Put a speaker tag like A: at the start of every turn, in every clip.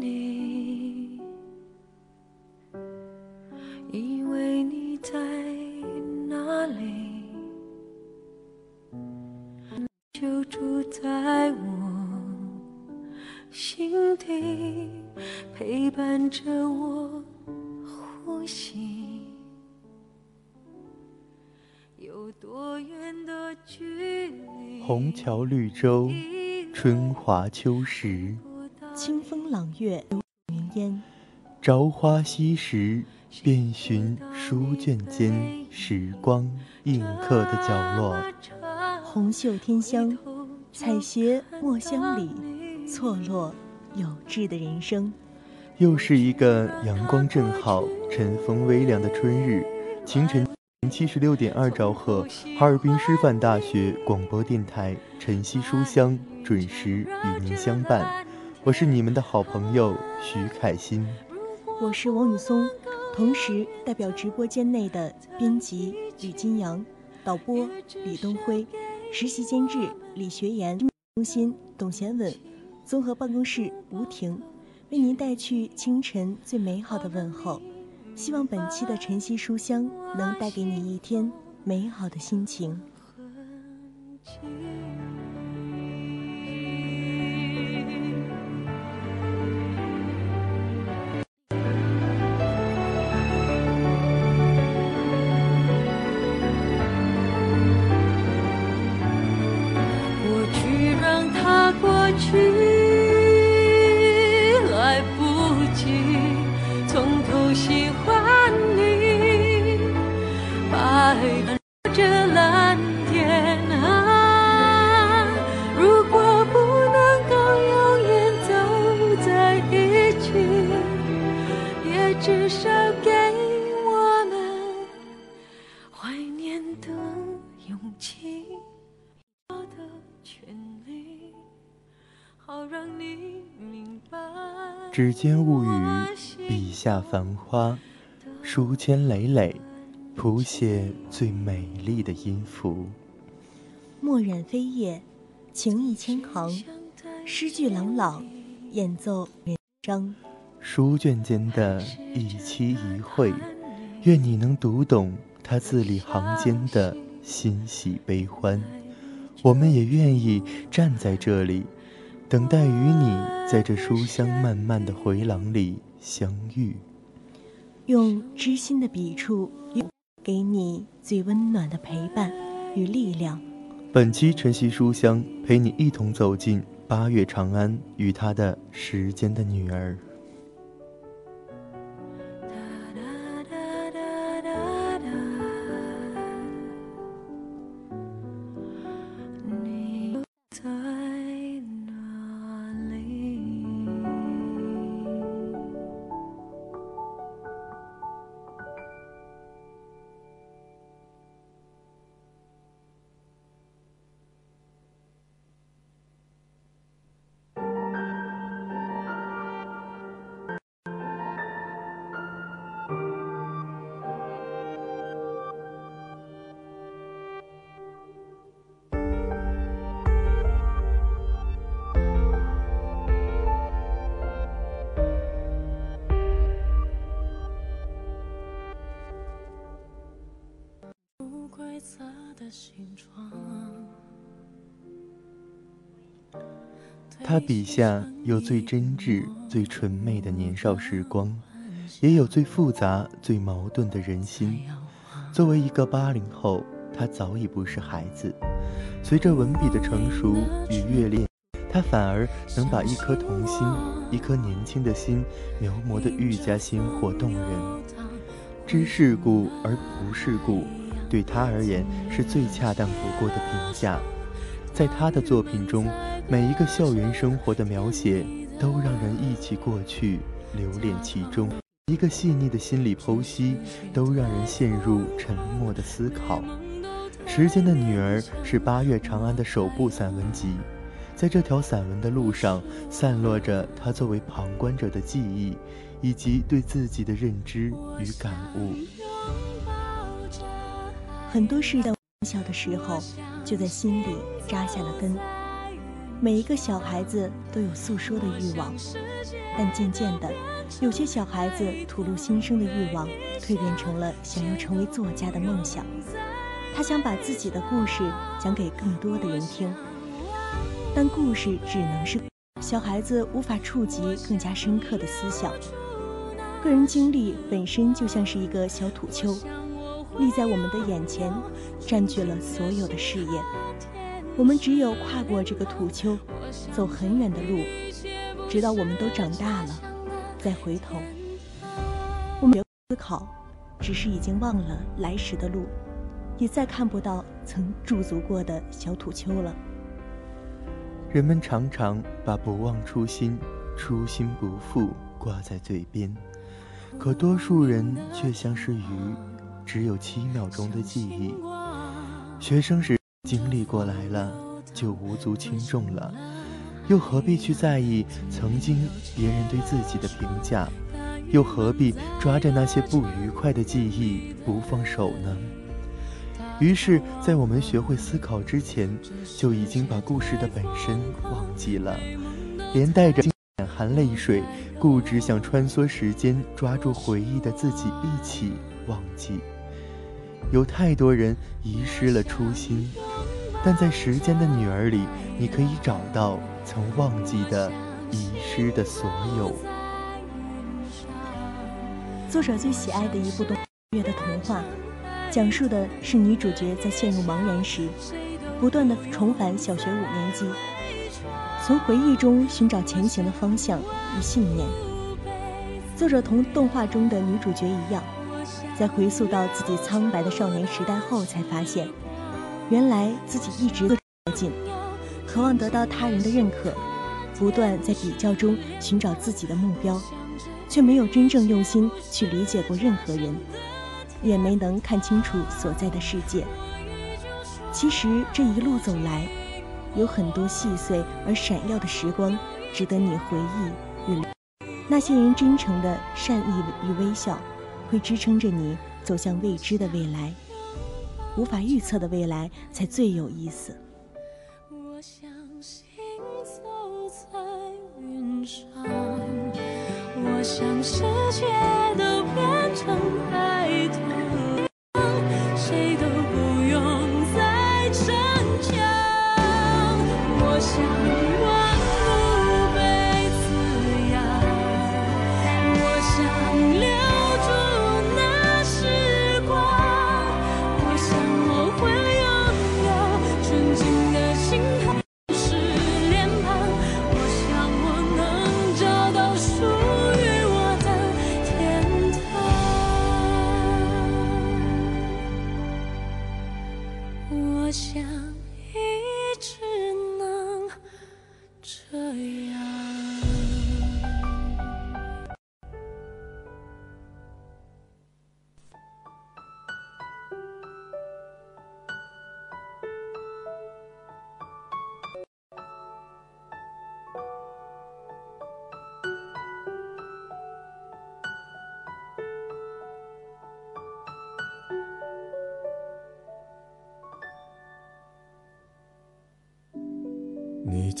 A: 你？以为你在哪里，就住在我心底，陪伴着我呼吸。有多远的距离？
B: 红桥绿洲，春华秋实，
C: 清风朗月，云烟，
B: 朝花夕拾。遍寻书卷间时光印刻的角落，
C: 红袖添香，采撷墨香里错落有致的人生。
B: 又是一个阳光正好、晨风微凉的春日，清晨七十六点二兆赫，哈尔滨师范大学广播电台晨曦书香准时与您相伴。我是你们的好朋友徐凯欣，
C: 我是王雨松。同时，代表直播间内的编辑吕金阳、导播李东辉、实习监制李学言、中心董贤稳、综合办公室吴婷，为您带去清晨最美好的问候。希望本期的晨曦书香能带给你一天美好的心情。
B: 指尖物语，笔下繁花，书签累累，谱写最美丽的音符。
C: 墨染飞叶，情意千行，诗句朗朗，演奏人章。
B: 书卷间的一期一会，愿你能读懂他字里行间的欣喜悲欢。我们也愿意站在这里。等待与你在这书香漫漫的回廊里相遇，
C: 用知心的笔触，给你最温暖的陪伴与力量。
B: 本期晨曦书香，陪你一同走进八月长安与他的时间的女儿。他笔下有最真挚、最纯美的年少时光，也有最复杂、最矛盾的人心。作为一个八零后，他早已不是孩子。随着文笔的成熟与阅历，他反而能把一颗童心、一颗年轻的心描摹得愈加鲜活动人。知世故而不世故，对他而言是最恰当不过的评价。在他的作品中，每一个校园生活的描写都让人忆起过去，留恋其中；一个细腻的心理剖析都让人陷入沉默的思考。《时间的女儿》是八月长安的首部散文集，在这条散文的路上，散落着他作为旁观者的记忆，以及对自己的认知与感悟。
C: 很多事在小的时候就在心里扎下了根。每一个小孩子都有诉说的欲望，但渐渐的，有些小孩子吐露心声的欲望蜕变成了想要成为作家的梦想。他想把自己的故事讲给更多的人听，但故事只能是小孩子无法触及更加深刻的思想。个人经历本身就像是一个小土丘，立在我们的眼前，占据了所有的视野。我们只有跨过这个土丘，走很远的路，直到我们都长大了，再回头。我们思考，只是已经忘了来时的路，也再看不到曾驻足过的小土丘了。
B: 人们常常把“不忘初心，初心不负”挂在嘴边，可多数人却像是鱼，只有七秒钟的记忆。学生时。经历过来了，就无足轻重了，又何必去在意曾经别人对自己的评价？又何必抓着那些不愉快的记忆不放手呢？于是，在我们学会思考之前，就已经把故事的本身忘记了，连带着眼含泪水、固执想穿梭时间、抓住回忆的自己一起忘记。有太多人遗失了初心。但在时间的女儿里，你可以找到曾忘记的、遗失的所有。
C: 作者最喜爱的一部动月的童话，讲述的是女主角在陷入茫然时，不断的重返小学五年级，从回忆中寻找前行的方向与信念。作者同动画中的女主角一样，在回溯到自己苍白的少年时代后，才发现。原来自己一直都较劲，渴望得到他人的认可，不断在比较中寻找自己的目标，却没有真正用心去理解过任何人，也没能看清楚所在的世界。其实这一路走来，有很多细碎而闪耀的时光，值得你回忆与那些人真诚的善意与微笑，会支撑着你走向未知的未来。无法预测的未来才最有意思。我相信走在云上，我想世界都变成我想
D: 一直能这样。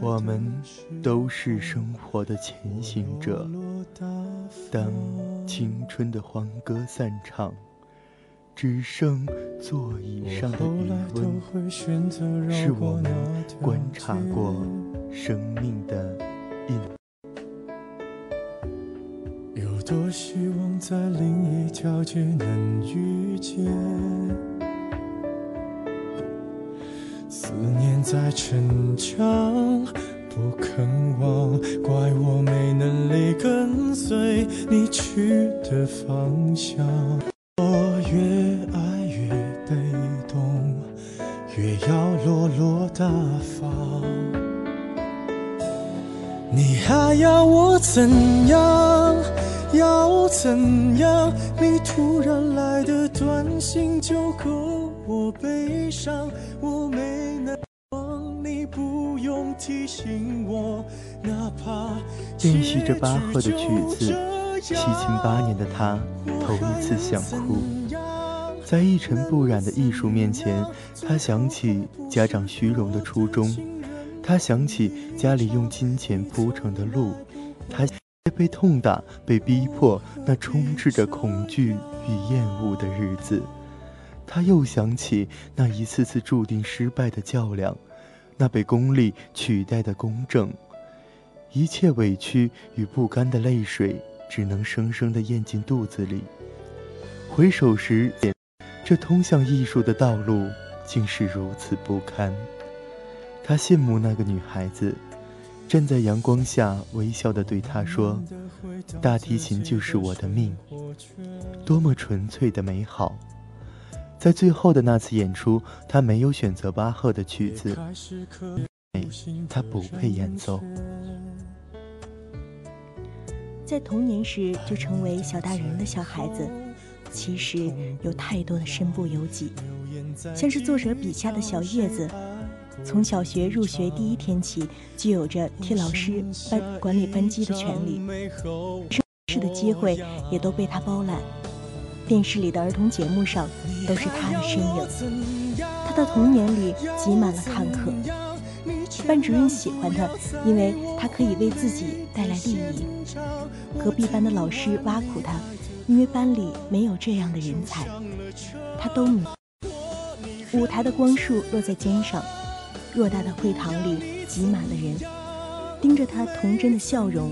B: 我们都是生活的前行者，当青春的欢歌散场，只剩座椅上的余温，是我们观察过生命的印。
D: 有多希望在另一条街能遇见？思念在逞强，不肯忘，怪我没能力跟随你去的方向。我越爱越被动，越要落落大方。你还要我怎样？要怎样？你突然来的短信就够我悲伤，我没我哪怕
B: 练习着巴赫的曲子，七情八年的他头一次想哭，在一尘不染的艺术面前，他想起家长虚荣的初衷，他想起家里用金钱铺成的路，他。被痛打、被逼迫，那充斥着恐惧与厌恶的日子，他又想起那一次次注定失败的较量，那被功利取代的公正，一切委屈与不甘的泪水，只能生生的咽进肚子里。回首时，这通向艺术的道路竟是如此不堪。他羡慕那个女孩子。站在阳光下，微笑地对他说：“大提琴就是我的命，多么纯粹的美好。”在最后的那次演出，他没有选择巴赫的曲子，他不配演奏。
C: 在童年时就成为小大人的小孩子，其实有太多的身不由己，像是作者笔下的小叶子。从小学入学第一天起，就有着替老师班管理班级的权利，正式的机会也都被他包揽。电视里的儿童节目上都是他的身影。他的童年里挤满了看客，班主任喜欢他，因为他可以为自己带来利益；隔壁班的老师挖苦他，因为班里没有这样的人才。他都明。舞台的光束落在肩上。偌大的会堂里挤满了人，盯着他童真的笑容，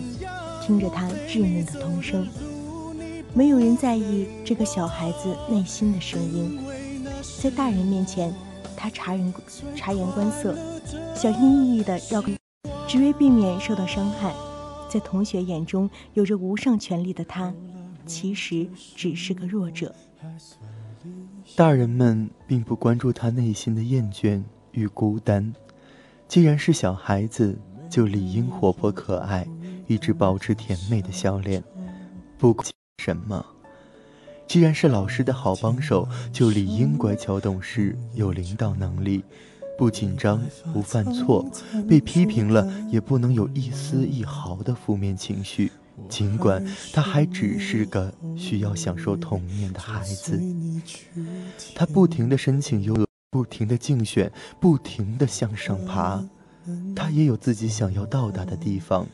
C: 听着他稚嫩的童声。没有人在意这个小孩子内心的声音。在大人面前，他察人察言观色，小心翼翼的绕，只为避免受到伤害。在同学眼中有着无上权力的他，其实只是个弱者。
B: 大人们并不关注他内心的厌倦。与孤单，既然是小孩子，就理应活泼可爱，一直保持甜美的笑脸。不什么，既然是老师的好帮手，就理应乖巧懂事，有领导能力，不紧张，不犯错，被批评了也不能有一丝一毫的负面情绪。尽管他还只是个需要享受童年的孩子，他不停地申请优。不停的竞选，不停的向上爬，他也有自己想要到达的地方。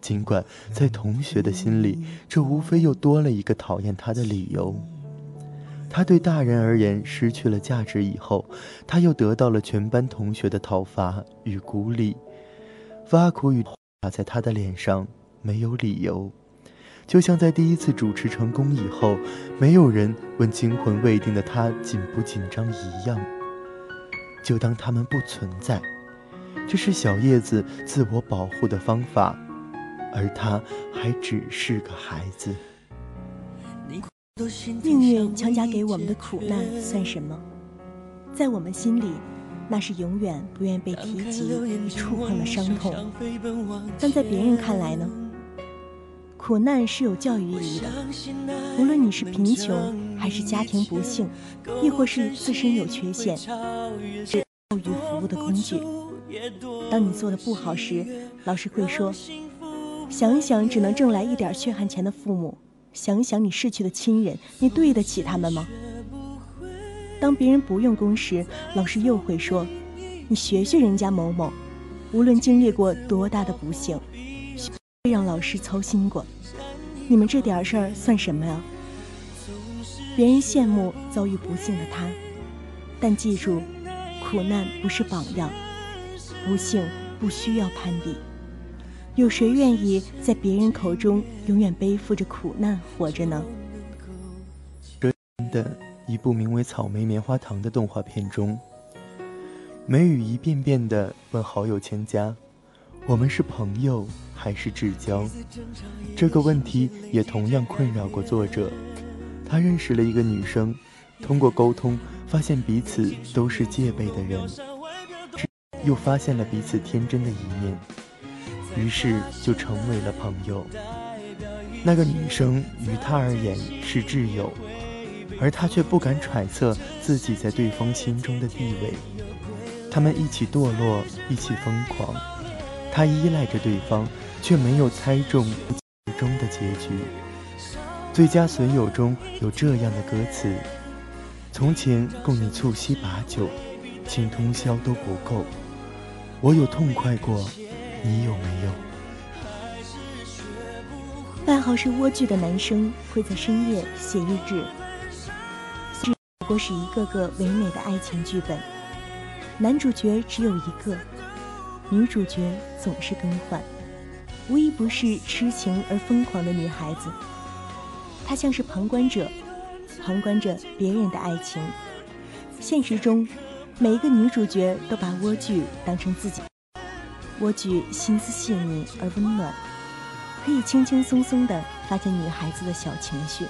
B: 尽管在同学的心里，这无非又多了一个讨厌他的理由。他对大人而言失去了价值以后，他又得到了全班同学的讨伐与鼓励。挖苦与打在他的脸上没有理由，就像在第一次主持成功以后，没有人问惊魂未定的他紧不紧张一样。就当他们不存在，这是小叶子自我保护的方法，而他还只是个孩子。
C: 命运强加给我们的苦难算什么？在我们心里，那是永远不愿被提及与触碰的伤痛。但在别人看来呢？苦难是有教育意义的。无论你是贫穷，还是家庭不幸，亦或是自身有缺陷，是教育服务的工具。当你做的不好时，老师会说：“想一想，只能挣来一点血汗钱的父母，想一想你逝去的亲人，你对得起他们吗？”当别人不用功时，老师又会说：“你学学人家某某，无论经历过多大的不幸，让老师操心过。你们这点事儿算什么呀？”别人羡慕遭遇不幸的他，但记住，苦难不是榜样，不幸不需要攀比。有谁愿意在别人口中永远背负着苦难活着呢？
B: 真的。一部名为《草莓棉花糖》的动画片中，梅雨一遍遍地问好友千家：“我们是朋友还是至交？”这个问题也同样困扰过作者。他认识了一个女生，通过沟通发现彼此都是戒备的人，又发现了彼此天真的一面，于是就成为了朋友。那个女生于他而言是挚友。而他却不敢揣测自己在对方心中的地位。他们一起堕落，一起疯狂。他依赖着对方，却没有猜中最终的结局。最佳损友中有这样的歌词：“从前供你促膝把酒，请通宵都不够。我有痛快过，你有没有？”
C: 外号是蜗苣的男生会在深夜写日志。只不过是一个个唯美的爱情剧本，男主角只有一个，女主角总是更换，无一不是痴情而疯狂的女孩子。她像是旁观者，旁观着别人的爱情。现实中，每一个女主角都把蜗苣当成自己。莴苣心思细腻而温暖，可以轻轻松松地发现女孩子的小情绪，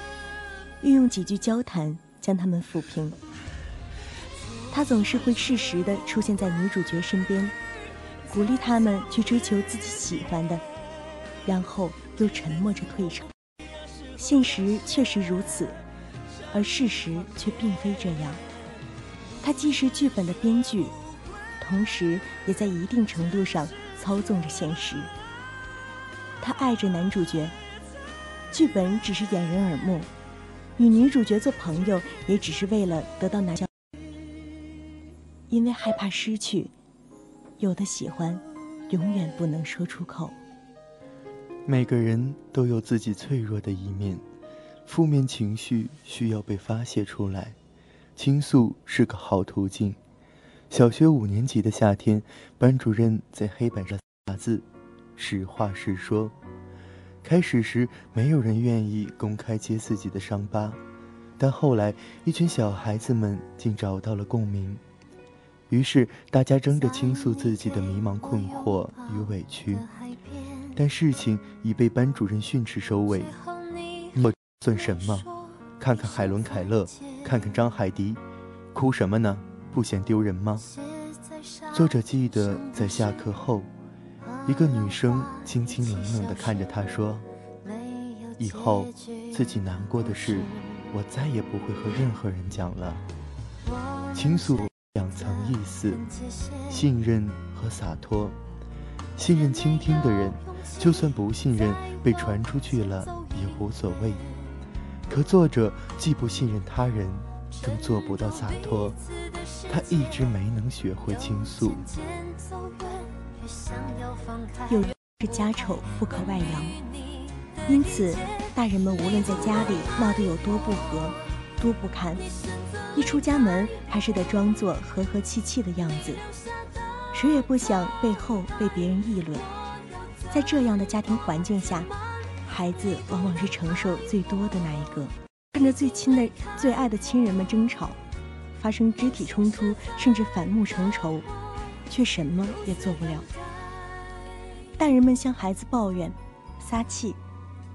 C: 运用几句交谈。将他们抚平。他总是会适时的出现在女主角身边，鼓励他们去追求自己喜欢的，然后又沉默着退场。现实确实如此，而事实却并非这样。他既是剧本的编剧，同时也在一定程度上操纵着现实。他爱着男主角，剧本只是掩人耳目。与女主角做朋友，也只是为了得到男角，因为害怕失去，有的喜欢，永远不能说出口。
B: 每个人都有自己脆弱的一面，负面情绪需要被发泄出来，倾诉是个好途径。小学五年级的夏天，班主任在黑板上打字：“实话实说。”开始时，没有人愿意公开揭自己的伤疤，但后来，一群小孩子们竟找到了共鸣，于是大家争着倾诉自己的迷茫、困惑与委屈。但事情已被班主任训斥收尾。我算什么？看看海伦·凯勒，看看张海迪，哭什么呢？不嫌丢人吗？作者记得在下课后。一个女生清清冷冷地看着他说：“以后自己难过的事，我再也不会和任何人讲了。倾诉两层意思：信任和洒脱。信任倾听的人，就算不信任被传出去了也无所谓。可作者既不信任他人，更做不到洒脱。他一直没能学会倾诉。”
C: 有是家丑不可外扬，因此大人们无论在家里闹得有多不和、多不堪，一出家门还是得装作和和气气的样子。谁也不想背后被别人议论。在这样的家庭环境下，孩子往往是承受最多的那一个，看着最亲的、最爱的亲人们争吵，发生肢体冲突，甚至反目成仇，却什么也做不了。大人们向孩子抱怨、撒气，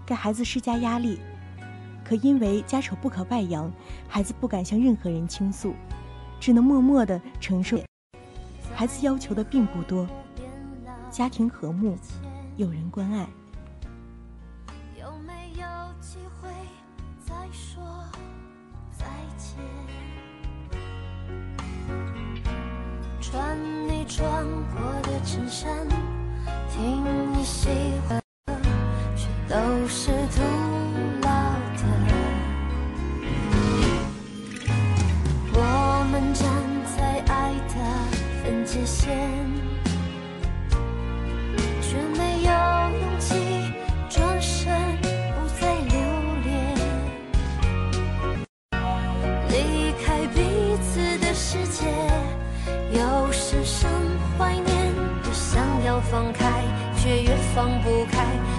C: 给孩子施加压力，可因为家丑不可外扬，孩子不敢向任何人倾诉，只能默默地承受。孩子要求的并不多，家庭和睦，有人关爱。
A: 穿你穿过的衬衫，听你喜欢的，却都是徒劳的。我们站在爱的分界线，放不开。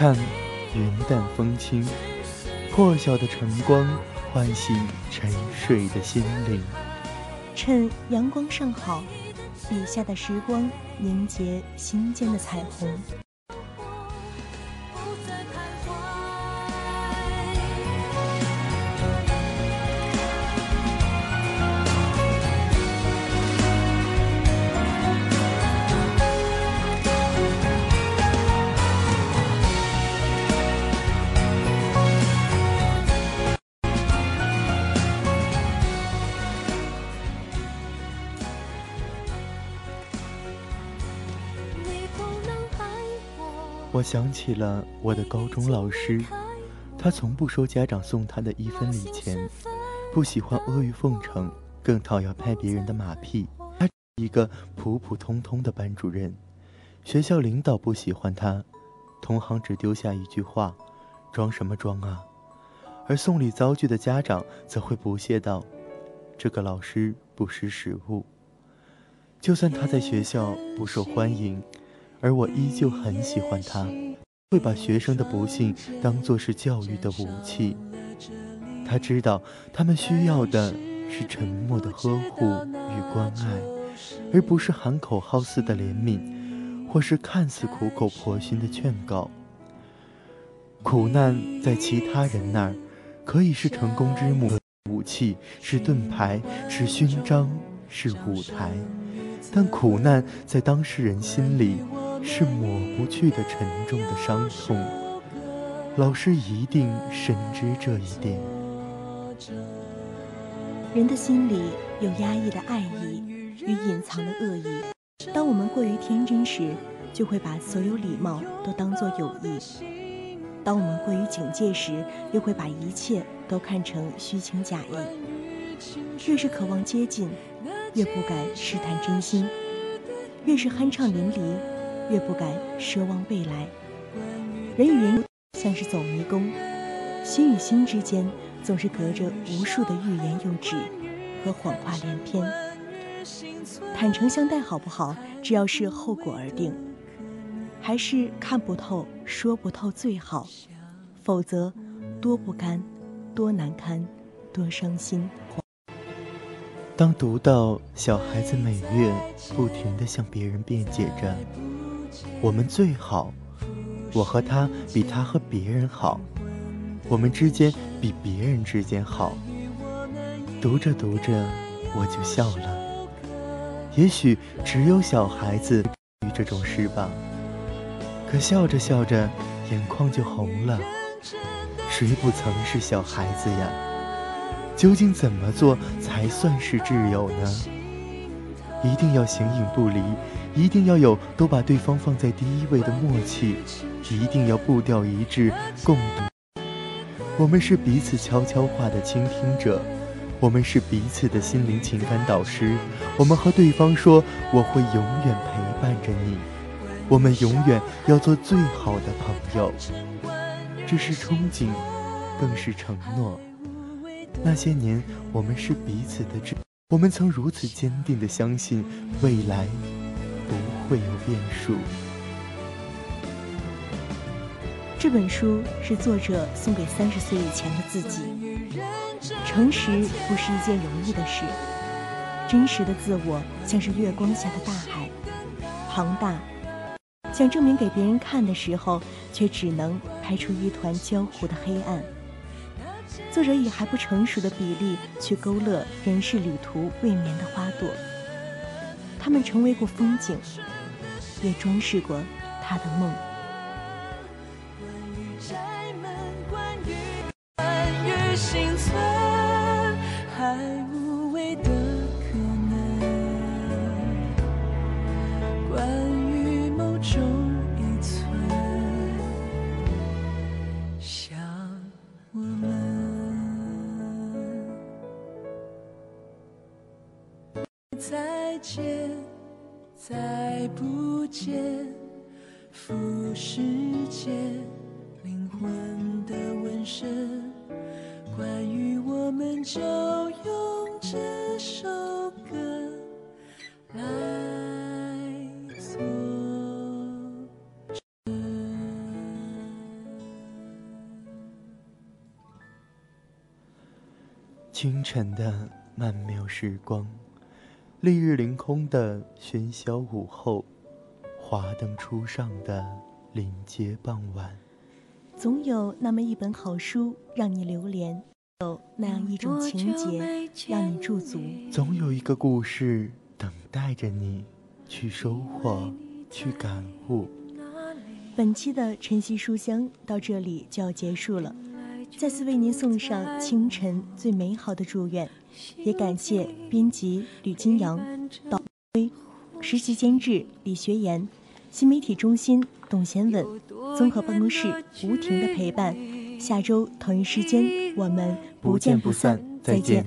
B: 看，云淡风轻，破晓的晨光唤醒沉睡的心灵。
C: 趁阳光尚好，笔下的时光凝结心间的彩虹。
B: 我想起了我的高中老师，他从不收家长送他的一分礼钱，不喜欢阿谀奉承，更讨厌拍别人的马屁。他一个普普通通的班主任，学校领导不喜欢他，同行只丢下一句话：“装什么装啊？”而送礼遭拒的家长则会不屑道：“这个老师不识时务。”就算他在学校不受欢迎。而我依旧很喜欢他，会把学生的不幸当作是教育的武器。他知道他们需要的是沉默的呵护与关爱，而不是喊口号似的怜悯，或是看似苦口婆心的劝告。苦难在其他人那儿，可以是成功之母、武器，是盾牌，是勋章，是舞台，但苦难在当事人心里。是抹不去的沉重的伤痛，老师一定深知这一点。
C: 人的心里有压抑的爱意与隐藏的恶意，当我们过于天真时，就会把所有礼貌都当作友谊；当我们过于警戒时，又会把一切都看成虚情假意。越是渴望接近，越不敢试探真心；越是酣畅淋漓。越不敢奢望未来，人与人像是走迷宫，心与心之间总是隔着无数的欲言又止和谎话连篇。坦诚相待好不好，只要是后果而定；还是看不透、说不透最好，否则多不甘、多难堪、多伤心。
B: 当读到小孩子每月不停地向别人辩解着。我们最好，我和他比他和别人好，我们之间比别人之间好。读着读着，我就笑了。也许只有小孩子于这种事吧。可笑着笑着，眼眶就红了。谁不曾是小孩子呀？究竟怎么做才算是挚友呢？一定要形影不离。一定要有都把对方放在第一位的默契，一定要步调一致，共读。我们是彼此悄悄话的倾听者，我们是彼此的心灵情感导师。我们和对方说：“我会永远陪伴着你。”我们永远要做最好的朋友。这是憧憬，更是承诺。那些年，我们是彼此的知。我们曾如此坚定地相信未来会有变数。
C: 这本书是作者送给三十岁以前的自己。诚实不是一件容易的事，真实的自我像是月光下的大海，庞大。想证明给别人看的时候，却只能拍出一团焦糊的黑暗。作者以还不成熟的比例去勾勒人世旅途未眠的花朵，他们成为过风景，也装饰过他的梦。
B: 清晨的曼妙时光，丽日凌空的喧嚣午后，华灯初上的临街傍晚，
C: 总有那么一本好书让你流连，有那样一种情节让你驻足，
B: 总有一个故事等待着你去收获，去感悟。
C: 本期的晨曦书香到这里就要结束了。再次为您送上清晨最美好的祝愿，也感谢编辑吕金阳、导推、实习监制李学言、新媒体中心董贤稳、综合办公室吴婷的陪伴。下周同一时间，我们不见不散，再见。